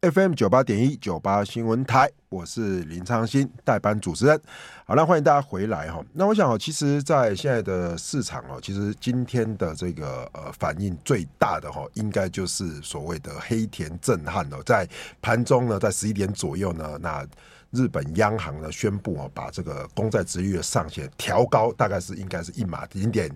FM 九八点一九八新闻台，我是林昌新，代班主持人。好，了欢迎大家回来哈。那我想哦，其实，在现在的市场哦，其实今天的这个呃反应最大的哈，应该就是所谓的黑田震撼哦。在盘中呢，在十一点左右呢，那日本央行呢宣布哦，把这个公债殖率的上限调高，大概是应该是一码零点。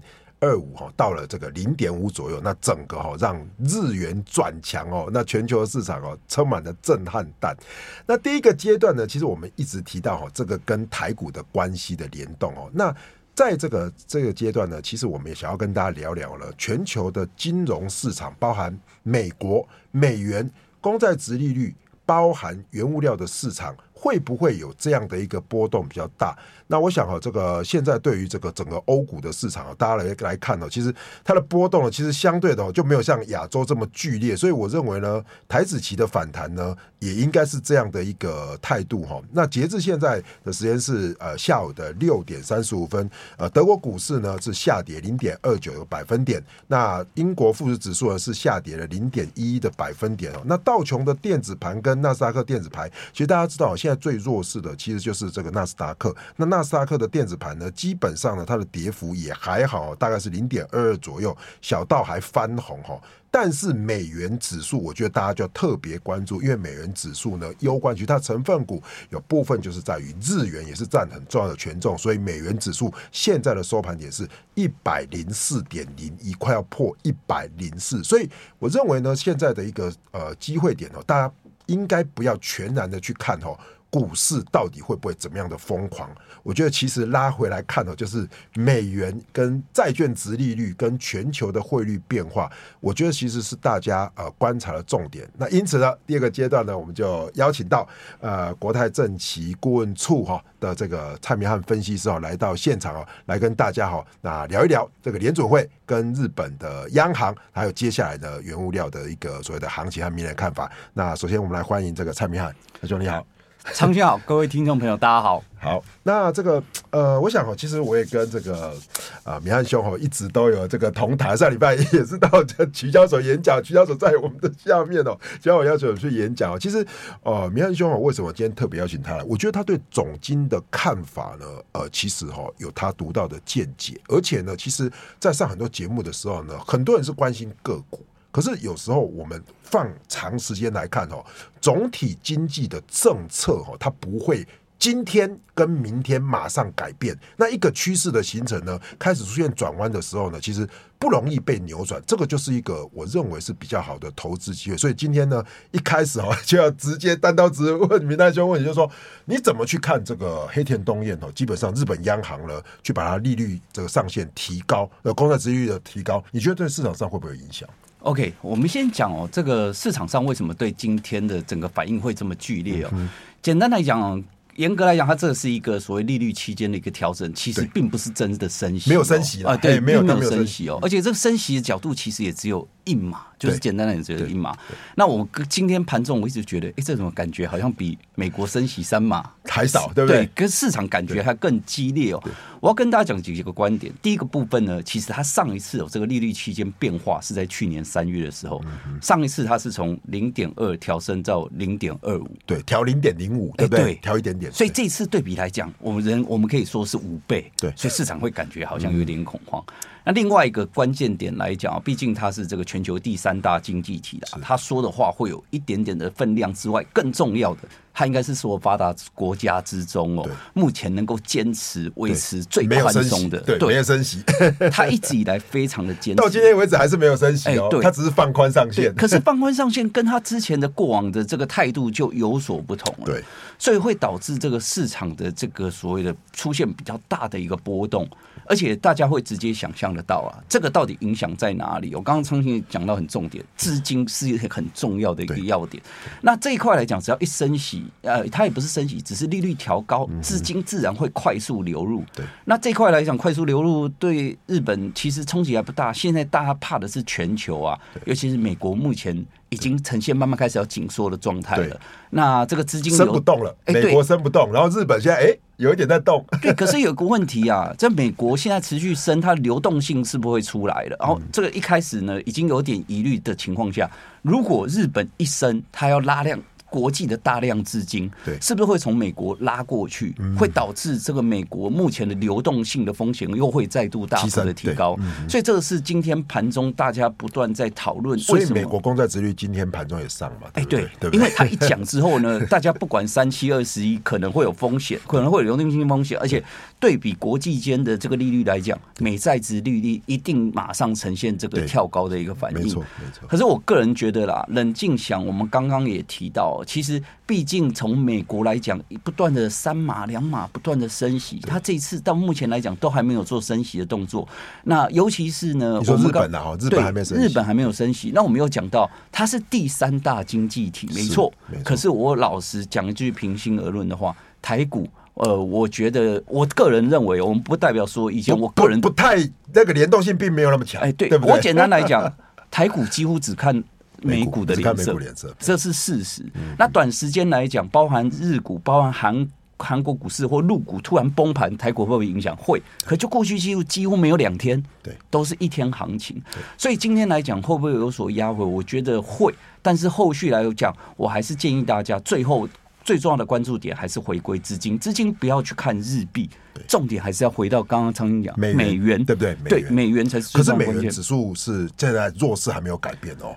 二五哈到了这个零点五左右，那整个哈让日元转强哦，那全球市场哦充满了震撼弹。那第一个阶段呢，其实我们一直提到哈，这个跟台股的关系的联动哦。那在这个这个阶段呢，其实我们也想要跟大家聊聊了，全球的金融市场，包含美国美元公债殖利率，包含原物料的市场，会不会有这样的一个波动比较大？那我想哈，这个现在对于这个整个欧股的市场啊，大家来来看呢，其实它的波动呢，其实相对的就没有像亚洲这么剧烈，所以我认为呢，台子期的反弹呢，也应该是这样的一个态度哈。那截至现在的时间是呃下午的六点三十五分，呃，德国股市呢是下跌零点二九个百分点，那英国富时指数呢是下跌了零点一一的百分点哦。那道琼的电子盘跟纳斯达克电子盘，其实大家知道，现在最弱势的其实就是这个纳斯达克，那纳。斯达克的电子盘呢，基本上呢，它的跌幅也还好，大概是零点二二左右，小到还翻红哈。但是美元指数，我觉得大家就要特别关注，因为美元指数呢，攸关于它成分股有部分就是在于日元，也是占很重要的权重，所以美元指数现在的收盘点是一百零四点零一，快要破一百零四，所以我认为呢，现在的一个呃机会点哦，大家应该不要全然的去看哦。股市到底会不会怎么样的疯狂？我觉得其实拉回来看呢，就是美元跟债券殖利率跟全球的汇率变化，我觉得其实是大家呃观察的重点。那因此呢，第二个阶段呢，我们就邀请到呃国泰证期顾问处哈的这个蔡明汉分析师哦来到现场哦，来跟大家哈那聊一聊这个联准会跟日本的央行，还有接下来的原物料的一个所谓的行情和明年看法。那首先我们来欢迎这个蔡明汉，蔡兄你好。昌兴好，各位听众朋友，大家好。好，那这个呃，我想哈，其实我也跟这个啊，明汉兄哈，一直都有这个同台。上礼拜也是到这期交所演讲，徐教授在我们的下面哦，教我要求我去演讲哦。其实呃，明汉兄啊，为什么今天特别邀请他来？我觉得他对总经的看法呢，呃，其实哈有他独到的见解，而且呢，其实在上很多节目的时候呢，很多人是关心个股。可是有时候我们放长时间来看哦，总体经济的政策哦，它不会今天跟明天马上改变。那一个趋势的形成呢，开始出现转弯的时候呢，其实不容易被扭转。这个就是一个我认为是比较好的投资机会。所以今天呢，一开始哦，就要直接单刀直入问明大兄问题，就是说你怎么去看这个黑田东彦哦？基本上日本央行呢，去把它利率这个上限提高，呃，公债殖率的提高，你觉得对市场上会不会有影响？OK，我们先讲哦，这个市场上为什么对今天的整个反应会这么剧烈哦？嗯、简单来讲哦。严格来讲，它这是一个所谓利率期间的一个调整，其实并不是真的升息，没有升息啊，对，没有没有升息哦，而且这个升息的角度其实也只有一码，就是简单来讲只有一码。那我今天盘中我一直觉得，哎，这种感觉好像比美国升息三码还少，对不对？对，跟市场感觉还更激烈哦。我要跟大家讲几个观点。第一个部分呢，其实它上一次有这个利率区间变化是在去年三月的时候，上一次它是从零点二调升到零点二五，对，调零点零五，对不对？调一点点。所以这次对比来讲，我们人我们可以说是五倍，对，所以市场会感觉好像有点恐慌。那另外一个关键点来讲啊，毕竟它是这个全球第三大经济体的，他说的话会有一点点的分量之外，更重要的，它应该是所有发达国家之中哦，目前能够坚持维持最宽松的，对，没有升息，它一直以来非常的坚持，到今天为止还是没有升息哦，它只是放宽上限，可是放宽上限跟它之前的过往的这个态度就有所不同了，对，所以会导致这个市场的这个所谓的出现比较大的一个波动。而且大家会直接想象得到啊，这个到底影响在哪里？我刚刚昌兴讲到很重点，资金是一个很重要的一个要点。那这一块来讲，只要一升息，呃，它也不是升息，只是利率调高，资金自然会快速流入。对，那这块来讲，快速流入对日本其实冲击还不大。现在大家怕的是全球啊，尤其是美国目前。已经呈现慢慢开始要紧缩的状态了。那这个资金升不动了，美国升不动，然后日本现在哎有一点在动。对，可是有个问题啊，在美国现在持续升，它流动性是不会出来的。然后这个一开始呢，已经有点疑虑的情况下，如果日本一升，它要拉量国际的大量资金，对，是不是会从美国拉过去，会导致这个美国目前的流动性的风险又会再度大幅的提高？所以这个是今天盘中大家不断在讨论。所以美国公债殖利率今天盘中也上嘛？哎，对，因为他一讲之后呢，大家不管三七二十一可能会有风险，可能会有流动性风险，而且对比国际间的这个利率来讲，美债值利率一定马上呈现这个跳高的一个反应。没错，没错。可是我个人觉得啦，冷静想，我们刚刚也提到。其实，毕竟从美国来讲，不断的三码两码不断的升息，它这次到目前来讲都还没有做升息的动作。那尤其是呢，你说日本啊，日本还没升息，日本还没有升息。那我们又讲到，它是第三大经济体，没错。可是我老实讲一句平心而论的话，台股，呃，我觉得我个人认为，我们不代表说以前我个人不，不太那个联动性并没有那么强。哎，对，对，我简单来讲，台股几乎只看。美股的脸色，这是事实。那短时间来讲，包含日股、包含韩韩国股市或陆股突然崩盘，台股会不会影响？会。可就过去几乎几乎没有两天，对，都是一天行情。所以今天来讲，会不会有所压回？我觉得会。但是后续来讲，我还是建议大家，最后最重要的关注点还是回归资金，资金不要去看日币，重点还是要回到刚刚苍蝇讲美元，美元对不对？对，美元才是。可是美元指数是现在弱势还没有改变哦。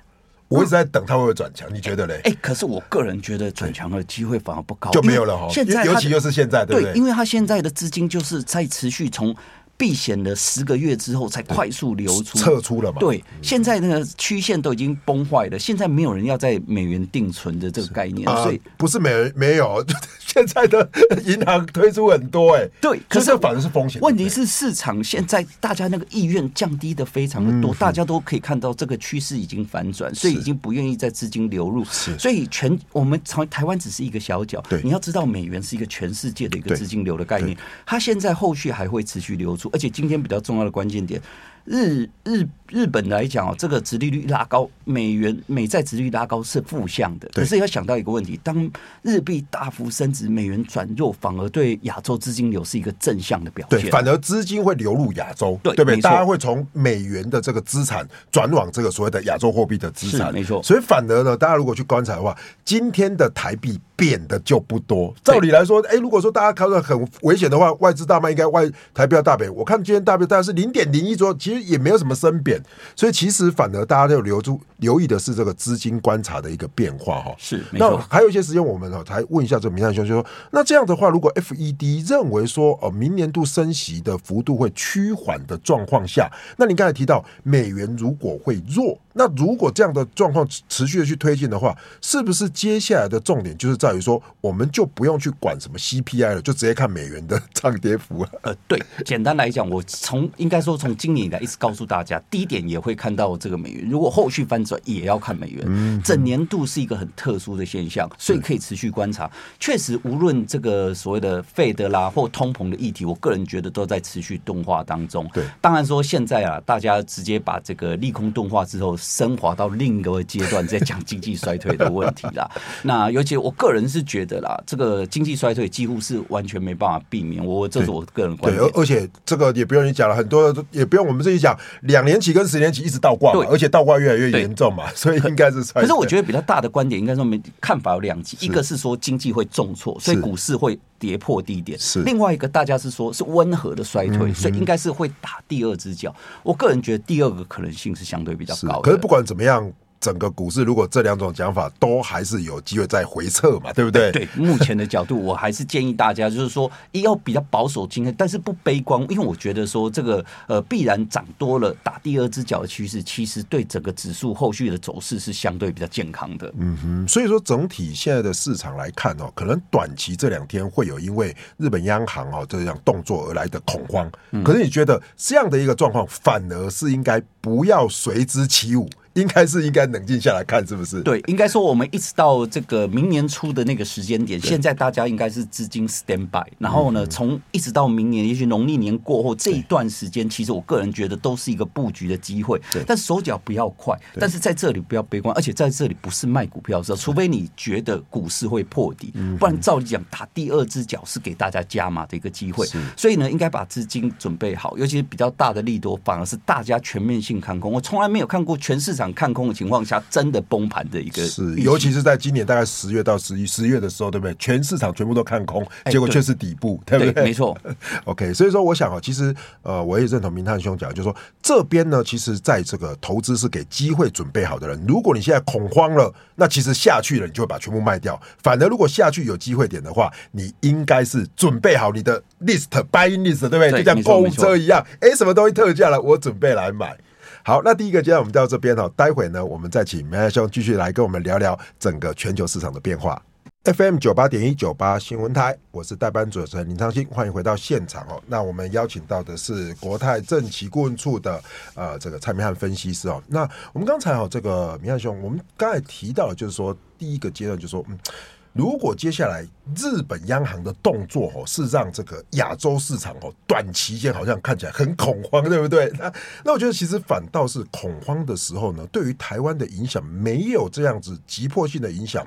我一直在等它会不会转强，你觉得嘞？哎、欸，可是我个人觉得转强的机会反而不高，就没有了哈。现在尤其又是现在，对不对？对，因为它现在的资金就是在持续从。避险的十个月之后才快速流出。撤出了嘛？对，现在那个曲线都已经崩坏了，现在没有人要在美元定存的这个概念，所以、呃、不是没人没有，现在的银行推出很多哎、欸，对，可是反而是风险。问题。是市场现在大家那个意愿降低的非常的多，嗯、大家都可以看到这个趋势已经反转，所以已经不愿意在资金流入，所以全我们从台湾只是一个小角，对，你要知道美元是一个全世界的一个资金流的概念，它现在后续还会持续流出，而且今天比较重要的关键点，日日。日本来讲哦，这个殖利率拉高，美元美债殖利率拉高是负向的。可是要想到一个问题，当日币大幅升值，美元转弱，反而对亚洲资金流是一个正向的表现。对，反而资金会流入亚洲，对对不对？大家会从美元的这个资产转往这个所谓的亚洲货币的资产，没错。所以反而呢，大家如果去观察的话，今天的台币贬的就不多。照理来说，哎，如果说大家看到很危险的话，外资大卖应该外台币要大贬。我看今天大币大概是零点零一左右，其实也没有什么升贬。所以其实反而大家都留住留意的是这个资金观察的一个变化哈。是，那还有一些时间，我们才问一下这个明翰兄，就说那这样的话，如果 FED 认为说哦，明年度升息的幅度会趋缓的状况下，那你刚才提到美元如果会弱，那如果这样的状况持续的去推进的话，是不是接下来的重点就是在于说，我们就不用去管什么 CPI 了，就直接看美元的涨跌幅了？呃，对，简单来讲，我从应该说从今年以来一直告诉大家，低点也会看到这个美元，如果后续翻转也要看美元。嗯整年度是一个很特殊的现象，所以可以持续观察。确实，无论这个所谓的费德啦或通膨的议题，我个人觉得都在持续动画当中。对，当然说现在啊，大家直接把这个利空动画之后升华到另一个阶段，在讲经济衰退的问题啦。那尤其我个人是觉得啦，这个经济衰退几乎是完全没办法避免。我这是我个人观点。对，而且这个也不用你讲了，很多也不用我们自己讲，两年期跟十年期一直倒挂嘛，而且倒挂越来越严重嘛，所以应该是。可是我觉得比较大的观点，应该说没看法有两极，一个是说经济会重挫，所以股市会跌破低点；是另外一个，大家是说是温和的衰退，所以应该是会打第二只脚。我个人觉得第二个可能性是相对比较高的。可是不管怎么样。整个股市如果这两种讲法都还是有机会再回撤嘛，对不对？对，目前的角度，我还是建议大家就是说，一要比较保守今天，但是不悲观，因为我觉得说这个呃必然涨多了打第二只脚的趋势，其实对整个指数后续的走势是相对比较健康的。嗯哼，所以说整体现在的市场来看哦，可能短期这两天会有因为日本央行哦这样动作而来的恐慌，可是你觉得这样的一个状况反而是应该不要随之起舞？应该是应该冷静下来看，是不是？对，应该说我们一直到这个明年初的那个时间点，现在大家应该是资金 stand by，然后呢，从一直到明年，也许农历年过后这一段时间，其实我个人觉得都是一个布局的机会。但手脚不要快，但是在这里不要悲观，而且在这里不是卖股票的时候，除非你觉得股市会破底，不然照理讲打第二只脚是给大家加码的一个机会。所以呢，应该把资金准备好，尤其是比较大的利多，反而是大家全面性看空。我从来没有看过全市场。场看空的情况下，真的崩盘的一个是，尤其是在今年大概十月到十一十月的时候，对不对？全市场全部都看空，结果却是底部，欸、对，对不对？对没错。OK，所以说我想啊，其实呃，我也认同明探兄讲，就是说这边呢，其实在这个投资是给机会准备好的人。如果你现在恐慌了，那其实下去了，你就会把全部卖掉。反而如果下去有机会点的话，你应该是准备好你的 list buying list，对不对？对就像购物车一样，哎，什么东西特价了，我准备来买。好，那第一个阶段我们到这边哈，待会呢，我们再请明翰兄继续来跟我们聊聊整个全球市场的变化。FM 九八点一九八新闻台，我是代班主持人林昌兴，欢迎回到现场哦。那我们邀请到的是国泰政企顾问处的呃这个蔡明翰分析师哦。那我们刚才哦这个明翰兄，我们刚才提到就是说第一个阶段就是说嗯。如果接下来日本央行的动作哦，是让这个亚洲市场哦，短期间好像看起来很恐慌，对不对？那那我觉得其实反倒是恐慌的时候呢，对于台湾的影响没有这样子急迫性的影响。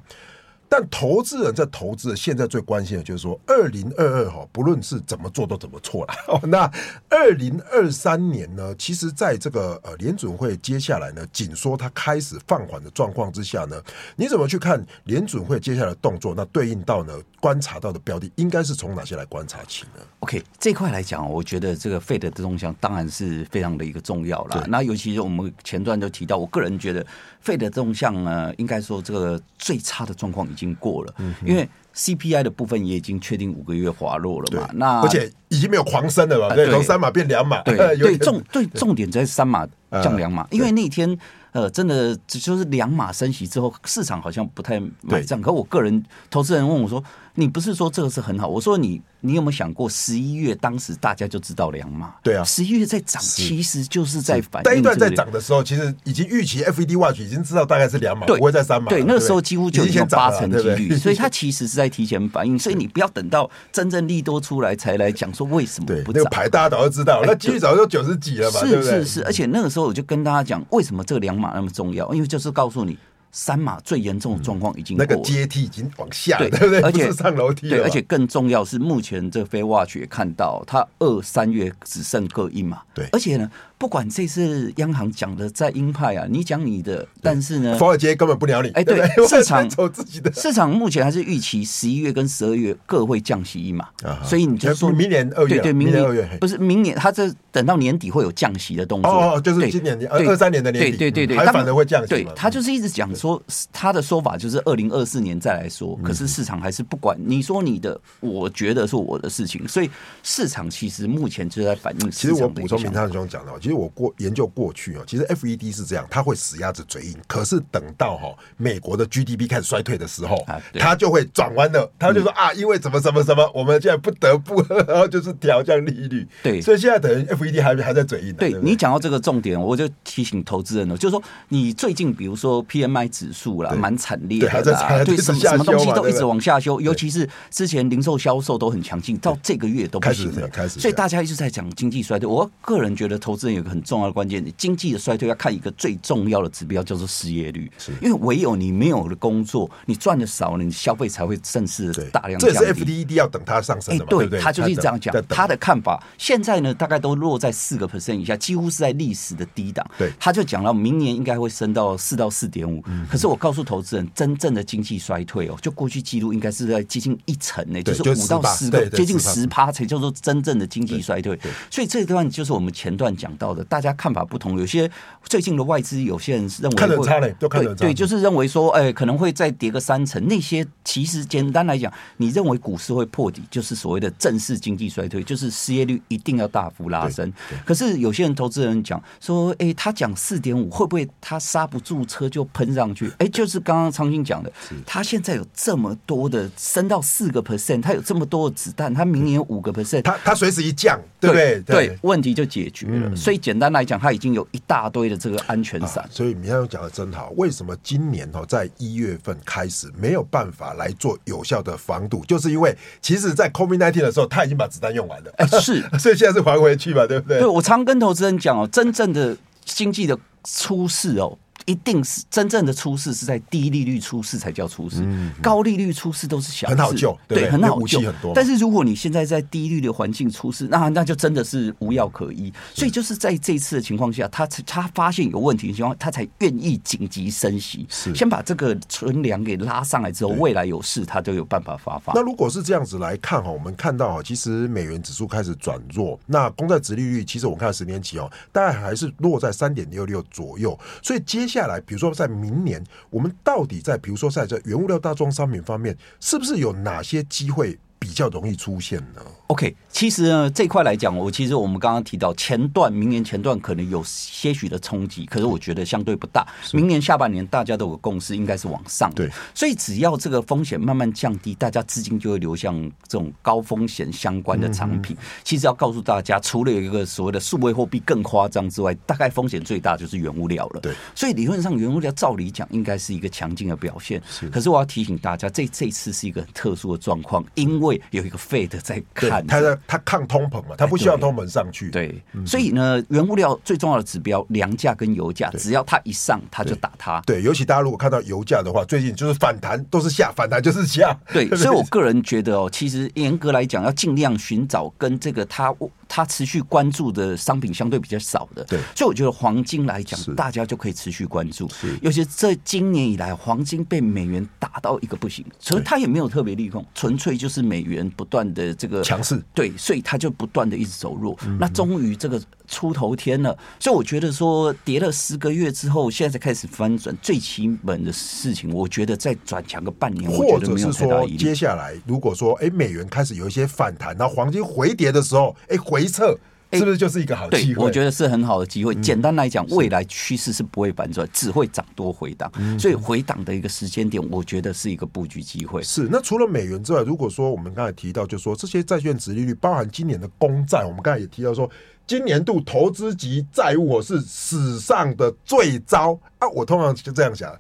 但投资人在投资的现在最关心的就是说，二零二二哈，不论是怎么做都怎么错了。那二零二三年呢？其实在这个呃联准会接下来呢紧缩它开始放缓的状况之下呢，你怎么去看联准会接下来的动作？那对应到呢观察到的标的，应该是从哪些来观察起呢？OK，这块来讲，我觉得这个 Fed 的动向当然是非常的一个重要了。那尤其是我们前段就提到，我个人觉得 Fed 的动向呢，应该说这个最差的状况。已经过了，因为 CPI 的部分也已经确定五个月滑落了嘛。那而且已经没有狂升了嘛，对，从三码变两码。对 对，重对重点在三码降两码，因为那天呃，真的就是两码升息之后，市场好像不太买账。可我个人投资人问我说：“你不是说这个是很好？”我说：“你。”你有没有想过，十一月当时大家就知道两码？对啊，十一月在涨，其实就是在反映。但一段在涨的时候，其实已经预期 FED Watch 已经知道大概是两码，不会再三码。对，那个时候几乎就已经八成几率，所以它 其实是在提前反应。所以你不要等到真正利多出来才来讲说为什么不涨。那个牌大家早就知道，那几率早就九十几了吧？是是是，而且那个时候我就跟大家讲，为什么这个两码那么重要？因为就是告诉你。三马最严重的状况已经那个阶梯已经往下了，对不对？而且上楼梯了，对，而且更重要是，目前这 FedWatch 也看到，它二三月只剩各一码，对，而且呢。不管这次央行讲的再鹰派啊，你讲你的，但是呢，华尔街根本不鸟你。哎，对，市场走自己的，市场目前还是预期十一月跟十二月各会降息一码，所以你就说明年二月，对对，明年二月不是明年，他这等到年底会有降息的动作。哦，就是今年二三年的年底，对对对，还反而会降息。对，他就是一直讲说，他的说法就是二零二四年再来说，可是市场还是不管你说你的，我觉得是我的事情，所以市场其实目前就在反映。其实我补充明翰兄讲的，其实我过研究。过去哦，其实 FED 是这样，它会死鸭子嘴硬。可是等到哈美国的 GDP 开始衰退的时候，它就会转弯了。他就说啊，因为怎么怎么什么，我们现在不得不，然 后就是调降利率。对，所以现在等于 FED 还还在嘴硬。对你讲到这个重点，我就提醒投资人了，就是说你最近比如说 PMI 指数啦，蛮惨烈的，对什么什么东西都一直往下修，尤其是之前零售销售都很强劲，到这个月都不行了。开始，所以大家一直在讲经济衰退。我个人觉得投资人有个很重要的关键。经济的衰退要看一个最重要的指标，叫做失业率。是，因为唯有你没有了工作，你赚的少了，你消费才会正式大量降低。这是 FED 要等它上升的嘛？对，他就是这样讲。他的看法现在呢，大概都落在四个 percent 以下，几乎是在历史的低档。对，他就讲到明年应该会升到四到四点五。可是我告诉投资人，真正的经济衰退哦，就过去记录应该是在接近一成呢，就是五到十个，接近十趴才叫做真正的经济衰退。所以这段就是我们前段讲到的，大家看法不同。有些最近的外资，有些人认为看得差嘞，都看得差。对，就是认为说，哎，可能会再跌个三成。那些其实简单来讲，你认为股市会破底，就是所谓的正式经济衰退，就是失业率一定要大幅拉升。可是有些人投资人讲说，哎，他讲四点五，会不会他刹不住车就喷上去？哎，就是刚刚昌兴讲的，他现在有这么多的升到四个 percent，他有这么多的子弹，他明年五个 percent，他他随时一降，对不对？对，问题就解决了。所以简单来讲，他已经有。一大堆的这个安全伞，所以明翰讲的真好。为什么今年哦，在一月份开始没有办法来做有效的防堵？就是因为其实，在 COVID nineteen 的时候，他已经把子弹用完了。是，所以现在是还回去嘛，对不对？对，我常跟投资人讲哦，真正的经济的出事哦。一定是真正的出事是在低利率出事才叫出事，嗯高利率出事都是小事，很好救对很好救。很多但是如果你现在在低利率的环境出事，那那就真的是无药可医。所以就是在这一次的情况下，他他发现有问题的情况，他才愿意紧急升息，是。先把这个存粮给拉上来之后，未来有事他就有办法发放。那。如果是这样子来看哈，我们看到哈，其实美元指数开始转弱，那公债殖利率其实我们看十年期哦，大概还是落在三点六六左右。所以接下下来，比如说在明年，我们到底在比如说在这原物料大宗商品方面，是不是有哪些机会比较容易出现呢？OK，其实呢这一块来讲，我其实我们刚刚提到前段，明年前段可能有些许的冲击，可是我觉得相对不大。明年下半年大家都有共识，应该是往上。对，所以只要这个风险慢慢降低，大家资金就会流向这种高风险相关的产品。其实要告诉大家，除了有一个所谓的数位货币更夸张之外，大概风险最大就是原物料了。对，所以理论上原物料照理讲应该是一个强劲的表现。是可是我要提醒大家，这这次是一个很特殊的状况，因为有一个 Fed 在看，它在它抗通膨嘛，它不需要通膨上去。对，所以呢，原物料最重要的指标粮价跟油价，只要它一上，它就打它。对，尤其大家如果看到油价的话，最近就是反弹都是下，反弹就是下。对，所以我个人觉得哦，其实严格来讲，要尽量寻找跟这个它它持续关注的商品相对比较少的。对，所以我觉得黄金来讲，大家就可以持续关注。尤其是这今年以来，黄金被美元打到一个不行，所以它也没有特别利空，纯粹就是美元不断的这个强势。对，所以它就不断的一直走弱。那终于这个出头天了，所以我觉得说跌了十个月之后，现在才开始翻转，最基本的事情，我觉得再转强个半年，或者是说接下来如果说哎美元开始有一些反弹，然后黄金回跌的时候，哎回撤。是不是就是一个好机会？我觉得是很好的机会。简单来讲，未来趋势是不会反转，只会涨多回档。所以回档的一个时间点，我觉得是一个布局机会。是。那除了美元之外，如果说我们刚才提到，就是说这些债券值利率，包含今年的公债，我们刚才也提到说，今年度投资级债务是史上的最糟啊！我通常就这样想。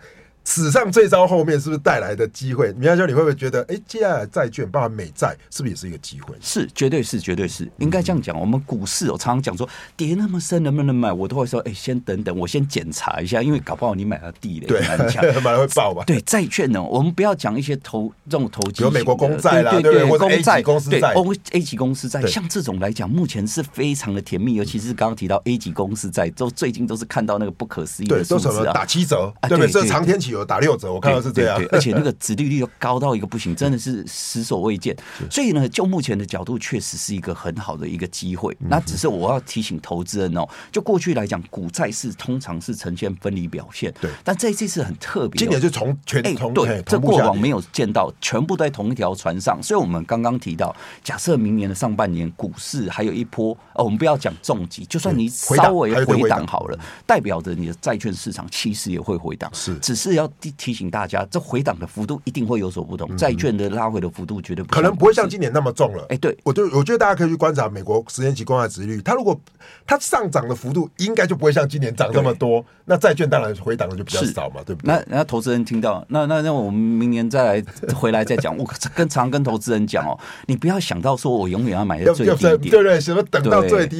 史上最糟后面是不是带来的机会？明教授，你会不会觉得，哎、欸，接下来债券，包含美债，是不是也是一个机会？是，绝对是，绝对是，应该这样讲。我们股市，我常常讲说，跌那么深，能不能买？我都会说，哎、欸，先等等，我先检查一下，因为搞不好你买了地雷，对，买 了会爆吧？对，债券呢，我们不要讲一些投这种投机，有美国公债啦，对对对，公债、公司债，对，O A 级公司债，像这种来讲，目前是非常的甜蜜，尤其是刚刚提到 A 级公司债，都最近都是看到那个不可思议的数字啊，打七折，对不对？这长天期有打六折，我看到。是这样，对，而且那个殖利率又高到一个不行，真的是史所未见。所以呢，就目前的角度，确实是一个很好的一个机会。那只是我要提醒投资人哦，就过去来讲，股债市通常是呈现分离表现。对，但这这次很特别，今年就从全同对，这过往没有见到，全部在同一条船上。所以我们刚刚提到，假设明年的上半年股市还有一波，哦，我们不要讲重疾，就算你稍微回档好了，代表着你的债券市场其实也会回档。是，只是要提提醒大家。这回档的幅度一定会有所不同，债券的拉回的幅度绝对不可能不会像今年那么重了。哎，对，我对我觉得大家可以去观察美国十年期公债殖利率，它如果它上涨的幅度应该就不会像今年涨那么多，那债券当然回档的就比较少嘛，对不对？那那投资人听到，那那那我们明年再来回来再讲。我 跟常跟投资人讲哦，你不要想到说我永远要买在最低点，对对，什么等到最低。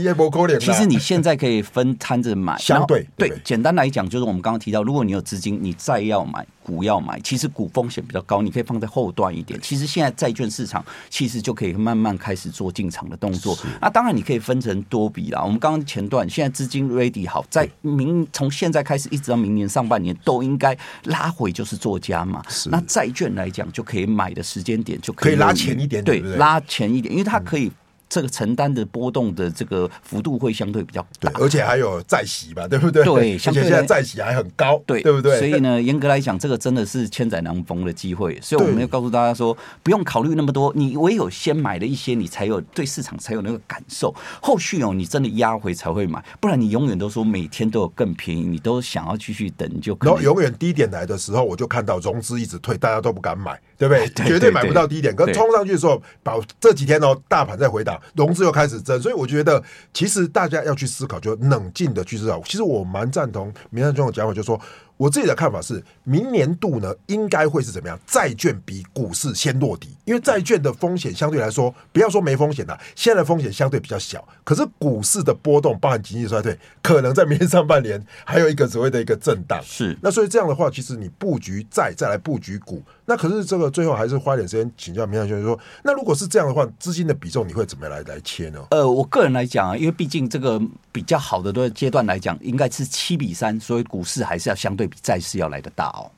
其实你现在可以分摊着买，相对对，简单来讲就是我们刚刚提到，如果你有资金，你再要买。股要买，其实股风险比较高，你可以放在后段一点。其实现在债券市场其实就可以慢慢开始做进场的动作。那当然你可以分成多笔啦。我们刚刚前段现在资金 ready 好，在明从现在开始一直到明年上半年都应该拉回，就是做加嘛。那债券来讲，就可以买的时间点就可以，拉前一点，对，拉前一点，因为它可以。这个承担的波动的这个幅度会相对比较大，而且还有债息吧，对不对？对，而且现在债息还很高，对，对不对？所以呢，严格来讲，这个真的是千载难逢的机会。所以我们要告诉大家说，不用考虑那么多，你唯有先买了一些，你才有对市场才有那个感受。后续哦，你真的压回才会买，不然你永远都说每天都有更便宜，你都想要继续等，就可能然后永远低点来的时候，我就看到融资一直退，大家都不敢买，对不对？绝对买不到低点，可是冲上去的时候，保这几天哦，大盘在回档，融资又开始。所以我觉得，其实大家要去思考，就冷静的去思考。其实我蛮赞同明翰兄的讲法，就是说我自己的看法是，明年度呢应该会是怎么样？债券比股市先落底，因为债券的风险相对来说，不要说没风险的，现在的风险相对比较小。可是股市的波动，包含经济衰退，可能在明年上半年还有一个所谓的一个震荡。是，那所以这样的话，其实你布局债，再来布局股，那可是这个最后还是花点时间请教明翰兄，说，那如果是这样的话，资金的比重你会怎么来来切呢？呃，我个人来讲啊，因为毕竟这个比较好的的阶段来讲，应该是七比三，所以股市还是要相对比债市要来的大哦。